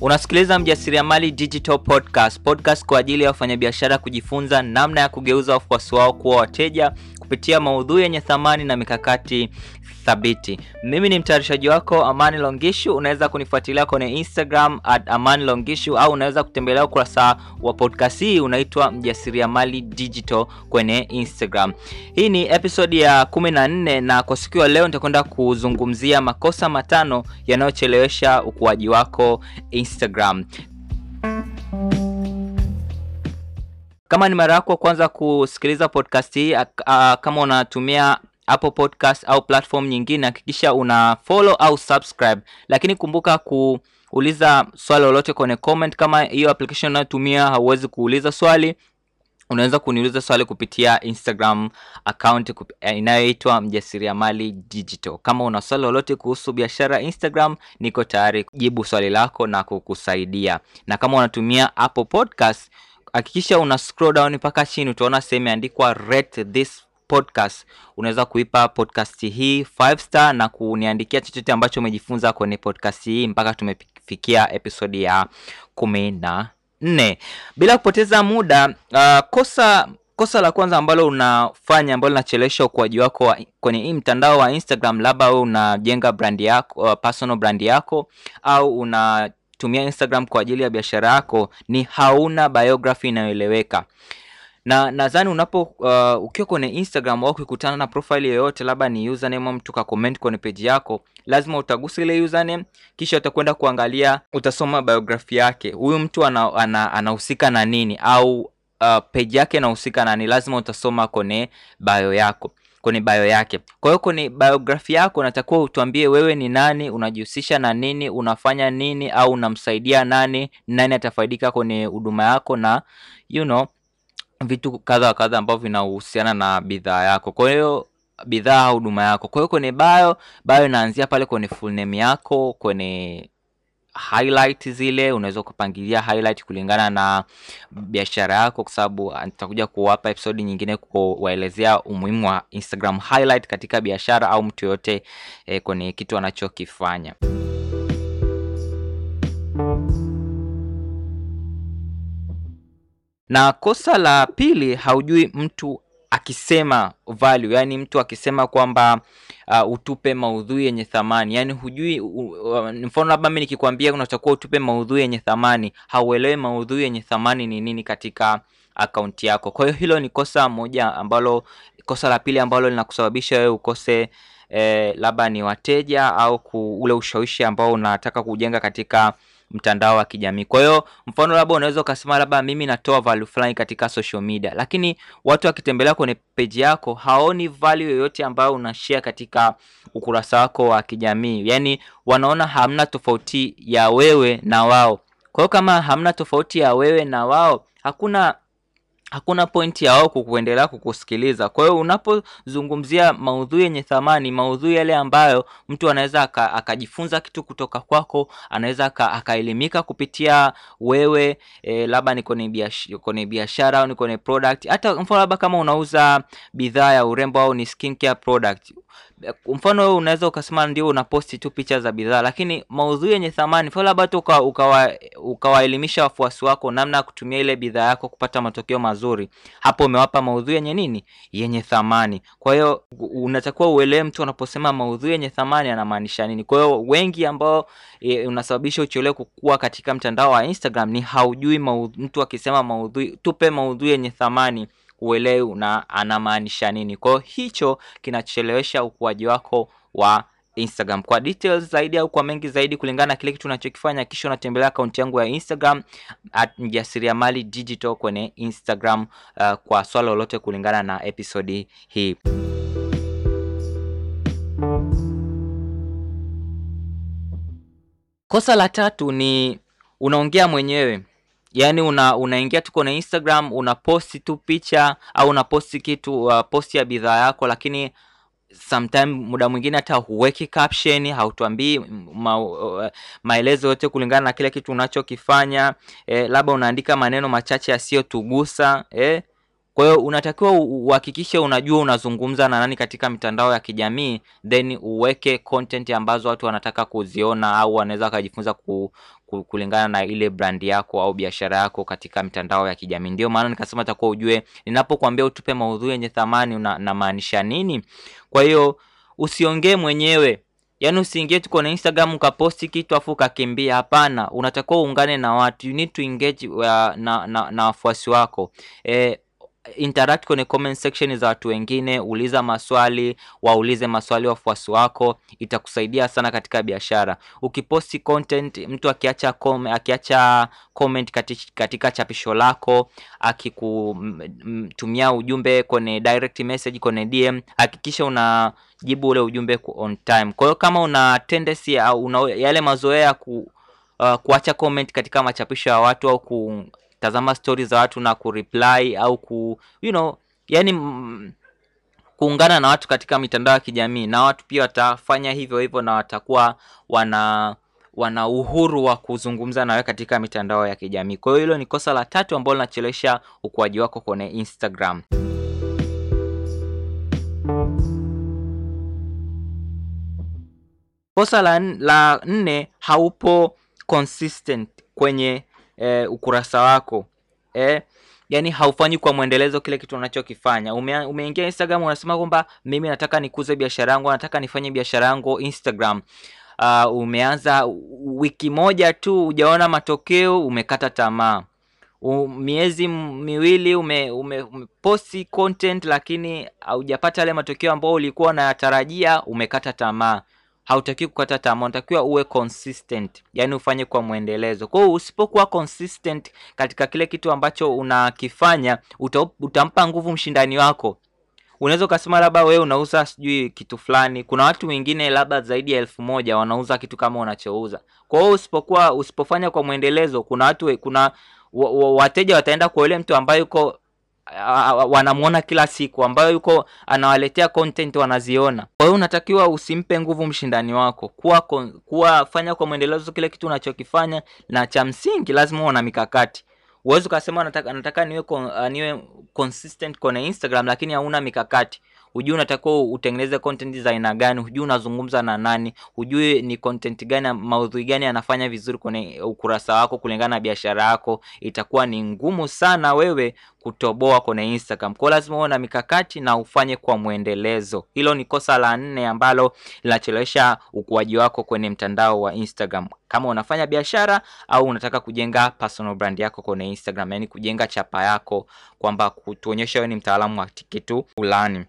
Unasikiliza Mjasiriamali Digital Podcast, podcast kwa ajili ya wafanyabiashara kujifunza namna ya kugeuza wafuasi wao kuwa wateja kupitia maudhui yenye thamani na mikakati thabiti. Mimi ni mtayarishaji wako Amani Longishu. Unaweza kunifuatilia kwenye Instagram at Amani Longishu, au unaweza kutembelea ukurasa wa podcast hii unaitwa Mjasiriamali Digital kwenye Instagram. Hii ni episodi ya kumi na nne na kwa siku ya leo nitakwenda kuzungumzia makosa matano yanayochelewesha ukuaji wako Instagram. Kama ni mara yako kwanza kusikiliza podcast hii, kama unatumia Apple Podcast au platform nyingine, hakikisha una follow au subscribe, lakini kumbuka kuuliza swali lolote kwenye comment. Kama hiyo application unayotumia hauwezi kuuliza swali, unaweza kuniuliza swali kupitia Instagram account inayoitwa Mjasiriamali Digital. Kama una swali lolote kuhusu biashara Instagram, niko tayari kujibu swali lako na kukusaidia. Na kama unatumia Apple Podcast, hakikisha una scroll down mpaka chini, utaona sehemu imeandikwa rate this podcast. Unaweza kuipa podcast hii 5 star na kuniandikia chochote ambacho umejifunza kwenye podcast hii mpaka tumefikia episodi ya kumi na nne. Bila kupoteza muda, uh, kosa kosa la kwanza ambalo unafanya ambalo linachelewesha ukuaji wako wa, kwenye hii mtandao wa Instagram, labda wewe unajenga brand yako, uh, personal brand yako au unatumia Instagram kwa ajili ya biashara yako, ni hauna biography inayoeleweka na nadhani unapo uh, ukiwa kwenye Instagram au ukikutana na profile yoyote, labda ni username au mtu ka kwenye page yako, lazima utagusa ile username, kisha utakwenda kuangalia, utasoma biography yake, huyu mtu anahusika ana, ana na nini au uh, page yake inahusika na lazima utasoma kwenye bio yako kwenye bio yake. Kwa hiyo kwenye biography yako unatakiwa utuambie wewe ni nani, unajihusisha na nini, unafanya nini au unamsaidia nani, nani atafaidika kwenye huduma yako na you know vitu kadha wa kadha ambavyo vinahusiana na bidhaa yako. Kwa hiyo bidhaa au huduma yako. Kwa hiyo kwenye bio, bio inaanzia pale kwenye full name yako, kwenye highlight zile unaweza kupangilia highlight kulingana na biashara yako, kwa sababu nitakuja kuwapa episodi nyingine kuwaelezea umuhimu wa Instagram highlight katika biashara au mtu yoyote eh, kwenye kitu anachokifanya. Na kosa la pili, haujui mtu akisema value, yani mtu akisema kwamba uh, utupe maudhui yenye thamani, yani hujui uh, mfano labda mimi nikikwambia unatakuwa utupe maudhui yenye thamani, hauelewi maudhui yenye thamani ni nini katika akaunti yako. Kwa hiyo hilo ni kosa moja ambalo, kosa la pili ambalo linakusababisha wewe ukose eh, labda ni wateja au ule ushawishi ambao unataka kujenga katika mtandao wa kijamii. Kwa hiyo mfano labda unaweza ukasema labda mimi natoa value fulani katika social media, lakini watu wakitembelea kwenye peji yako haoni value yoyote ambayo unashare katika ukurasa wako wa kijamii, yaani wanaona hamna tofauti ya wewe na wao. Kwa hiyo kama hamna tofauti ya wewe na wao, hakuna hakuna pointi ya wao kukuendelea kukusikiliza. Kwa hiyo unapozungumzia maudhui yenye thamani, maudhui yale ambayo mtu anaweza akajifunza kitu kutoka kwako, anaweza akaelimika kupitia wewe e, labda ni kwenye biashara au ni kwenye product. Hata mfano labda kama unauza bidhaa ya urembo au ni skincare product mfano wewe unaweza ukasema ndio unaposti tu picha za bidhaa, lakini maudhui yenye thamani, mfano labda ukawaelimisha ukawa wafuasi wako namna ya kutumia ile bidhaa yako kupata matokeo mazuri, hapo umewapa maudhui yenye nini, yenye thamani. Kwa hiyo unatakiwa uelewe mtu anaposema maudhui yenye thamani anamaanisha nini. Kwa hiyo wengi ambao e, unasababisha uchelewe kukua katika mtandao wa Instagram ni haujui maudhui, mtu akisema maudhui, tupe maudhui yenye thamani uelewi na anamaanisha nini. Kwa hiyo hicho kinachelewesha ukuaji wako wa Instagram. Kwa details zaidi au kwa mengi zaidi kulingana na kile kitu unachokifanya, kisha unatembelea akaunti yangu ya Instagram at Mjasiriamali Digital kwenye Instagram uh, kwa swala lolote kulingana na episodi hii. Kosa la tatu ni unaongea mwenyewe Yaani una unaingia tu kwenye Instagram unaposti tu picha au unaposti kitu uh, posti ya bidhaa yako, lakini sometime muda mwingine hata huweki caption, hautuambii ma, uh, maelezo yote kulingana na kile kitu unachokifanya eh, labda unaandika maneno machache yasiyotugusa eh. Kwa hiyo unatakiwa uhakikishe unajua unazungumza na nani katika mitandao ya kijamii, then uweke content ambazo watu wanataka kuziona au wanaweza wakajifunza kulingana na ile brandi yako au biashara yako katika mitandao ya kijamii. Ndio maana nikasema takuwa ujue ninapokuambia utupe maudhui yenye thamani namaanisha nini. Kwa hiyo usiongee mwenyewe yaani usiingie tu kwenye instagram ukaposti kitu afu ukakimbia hapana unatakiwa uungane na watu you need to engage uh, na, na, na wafuasi wako eh, interact kwenye comment section za watu wengine uliza maswali waulize maswali wafuasi wako itakusaidia sana katika biashara. Ukiposti content mtu akiacha com, akiacha comment katika, chapisho lako akikutumia ujumbe kwenye direct message kwenye dm hakikisha una jibu ule ujumbe ku- on time. Kwa hiyo kama una tendency au una yale mazoea ku, uh, kuacha comment katika machapisho ya watu au kutazama stori za watu na kureply au ku you know yani kuungana na watu katika mitandao ya kijamii. Na watu pia watafanya hivyo hivyo na watakuwa wana wana uhuru wa kuzungumza nawe katika mitandao ya kijamii. Kwa hiyo hilo ni kosa la tatu ambalo linachelewesha ukuaji wako kwenye instagram. Kosa la, la nne haupo consistent kwenye eh, ukurasa wako eh, yani haufanyi kwa mwendelezo kile kitu unachokifanya. Ume, umeingia instagram unasema kwamba mimi nataka nikuze biashara yangu nataka nifanye biashara yangu instagram. Uh, umeanza wiki moja tu hujaona matokeo umekata tamaa. Miezi miwili ume, ume, umeposti content lakini haujapata yale matokeo ambayo ulikuwa unayatarajia umekata tamaa hautakiwi kukata tamaa unatakiwa uwe consistent yani ufanye kwa mwendelezo. Kwa hiyo usipokuwa consistent katika kile kitu ambacho unakifanya uta, utampa nguvu mshindani wako. Unaweza ukasema labda wewe unauza sijui kitu fulani kuna watu wengine labda zaidi ya elfu moja wanauza kitu kama unachouza. Kwa hiyo usipokuwa usipofanya kwa mwendelezo kuna watu kuna wa- wa- wateja wataenda kwa yule mtu ambaye yuko a- a- wanamuona kila siku ambayo yuko anawaletea content wanaziona. Kwa hiyo unatakiwa usimpe nguvu mshindani wako. Kuwa, kuwa fanya kwa mwendelezo kile kitu unachokifanya na cha msingi lazima uwe na mikakati. Uwezi ukasema nataka, nataka niwe, uh, niwe consistent kwenye instagram lakini hauna mikakati. Hujui unatakiwa utengeneze content za aina gani hujui unazungumza na nani hujui ni content gani maudhui gani yanafanya vizuri kwenye ukurasa wako kulingana na biashara yako. Itakuwa ni ngumu sana wewe kutoboa kwenye instagram. Kwao lazima uwe na mikakati na ufanye kwa mwendelezo. Hilo ni kosa la nne ambalo linachelewesha ukuaji wako kwenye mtandao wa instagram. Kama unafanya biashara au unataka kujenga personal brand yako kwenye instagram yani kujenga chapa yako kwamba kutuonyesha wewe ni mtaalamu wa kitu fulani.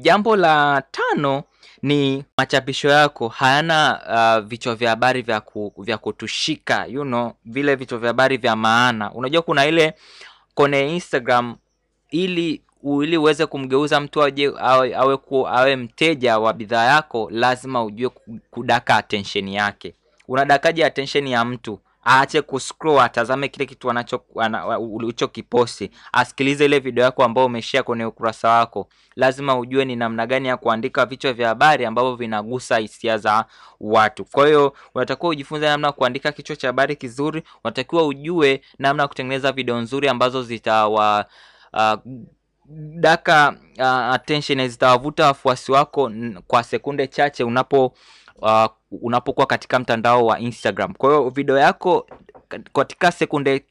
Jambo la tano ni machapisho yako. Hayana uh, vichwa vya habari vya, ku, vya kutushika you know, vile vichwa vya habari vya maana. Unajua kuna ile kone instagram ili ili uweze kumgeuza mtu aje awe, awe, ku, awe mteja wa bidhaa yako lazima ujue kudaka attention yake. Unadakaje attention ya mtu aache kuscroll atazame kile kitu anacho ana- ulichokiposti asikilize ile video yako ambayo umeshare kwenye ukurasa wako. Lazima ujue ni namna gani ya kuandika vichwa vya habari ambavyo vinagusa hisia za watu. Kwa hiyo unatakiwa ujifunze namna ya kuandika kichwa cha habari kizuri. Unatakiwa ujue namna ya kutengeneza video nzuri ambazo zitawa uh, daka uh, attention zitawavuta wafuasi wako kwa sekunde chache unapo uh, unapokuwa katika mtandao wa instagram. Kwa hiyo video yako katika sekunde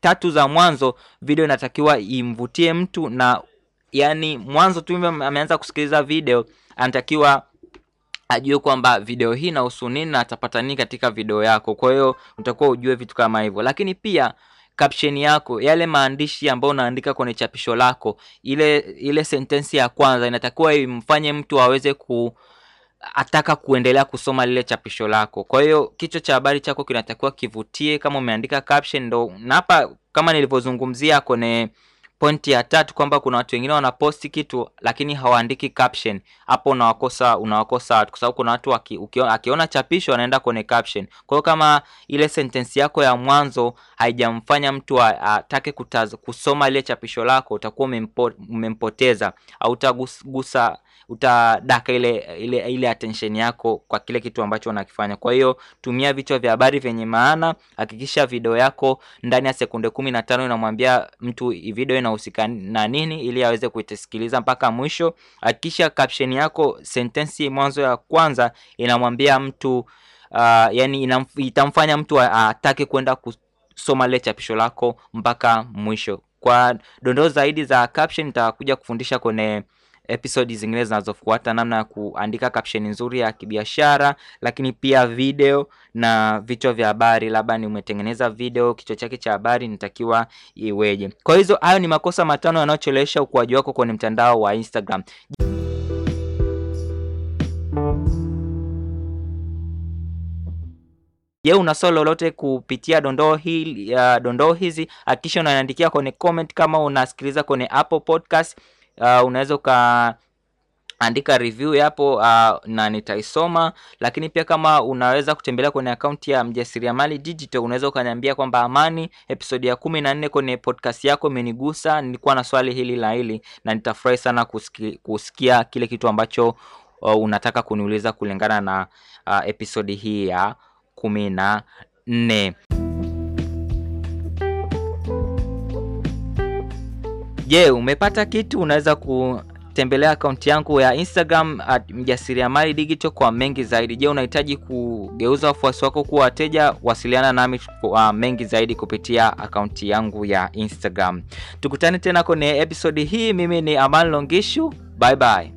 tatu za mwanzo video inatakiwa imvutie mtu na yani mwanzo tu ameanza kusikiliza video anatakiwa ajue kwamba video hii inahusu nini na atapata katika video yako. Kwa hiyo utakuwa ujue vitu kama hivyo. Lakini pia caption yako yale maandishi ambayo unaandika kwenye chapisho lako ile ile sentensi ya kwanza inatakiwa imfanye mtu aweze ku ataka kuendelea kusoma lile chapisho lako. Kwa hiyo kichwa cha habari chako kinatakiwa kivutie. Kama umeandika caption ndo na hapa kama nilivyozungumzia kwenye pointi ya tatu kwamba kuna watu wengine wanaposti kitu lakini hawaandiki caption. Hapo unawakosa unawakosa watu, kwa sababu kuna watu waki, ukio, akiona chapisho anaenda kwenye caption. Kwa hiyo kama ile sentence yako ya mwanzo haijamfanya mtu atake kusoma ile chapisho lako, utakuwa umempo, umempoteza au utagusa utadaka ile ile ile attention yako kwa kile kitu ambacho unakifanya. Kwa hiyo tumia vichwa vya habari vyenye maana. Hakikisha video yako ndani ya sekunde kumi na tano inamwambia mtu video inahusika na nini, ili aweze kuitesikiliza mpaka mwisho. Hakikisha caption yako sentensi mwanzo ya kwanza inamwambia mtu uh, yani inam, itamfanya mtu atake kwenda kusoma lile chapisho lako mpaka mwisho. Kwa dondoo zaidi za caption nitakuja kufundisha kwenye episodi zingine zinazofuata namna ya kuandika caption nzuri ya kibiashara, lakini pia video na vichwa vya habari. Labda ni umetengeneza video, kichwa chake cha habari nitakiwa iweje? Kwa hizo, hayo ni makosa matano yanayochelewesha ukuaji wako kwenye mtandao wa Instagram. Je, una swali lolote kupitia dondoo hii uh, dondoo hizi hakikisha unaniandikia kwenye comment. Kama unasikiliza kwenye Apple Podcast uh, unaweza ukaandika review yapo uh, na nitaisoma, lakini pia kama unaweza kutembelea kwenye akaunti ya Mjasiriamali Digital unaweza ukaniambia kwamba Amani, episodi ya kumi na nne kwenye podcast yako imenigusa, nilikuwa na swali hili la hili, na nitafurahi sana kusikia, kusikia kile kitu ambacho uh, unataka kuniuliza kulingana na uh, episodi hii ya kumi na nne. Je, umepata kitu? Unaweza kutembelea akaunti yangu ya Instagram at mjasiriamali digital kwa mengi zaidi. Je, unahitaji kugeuza wafuasi wako kuwa wateja? Wasiliana nami kwa mengi zaidi kupitia akaunti yangu ya Instagram. Tukutane tena kwenye episodi hii. Mimi ni Aman Longishu, bye bye.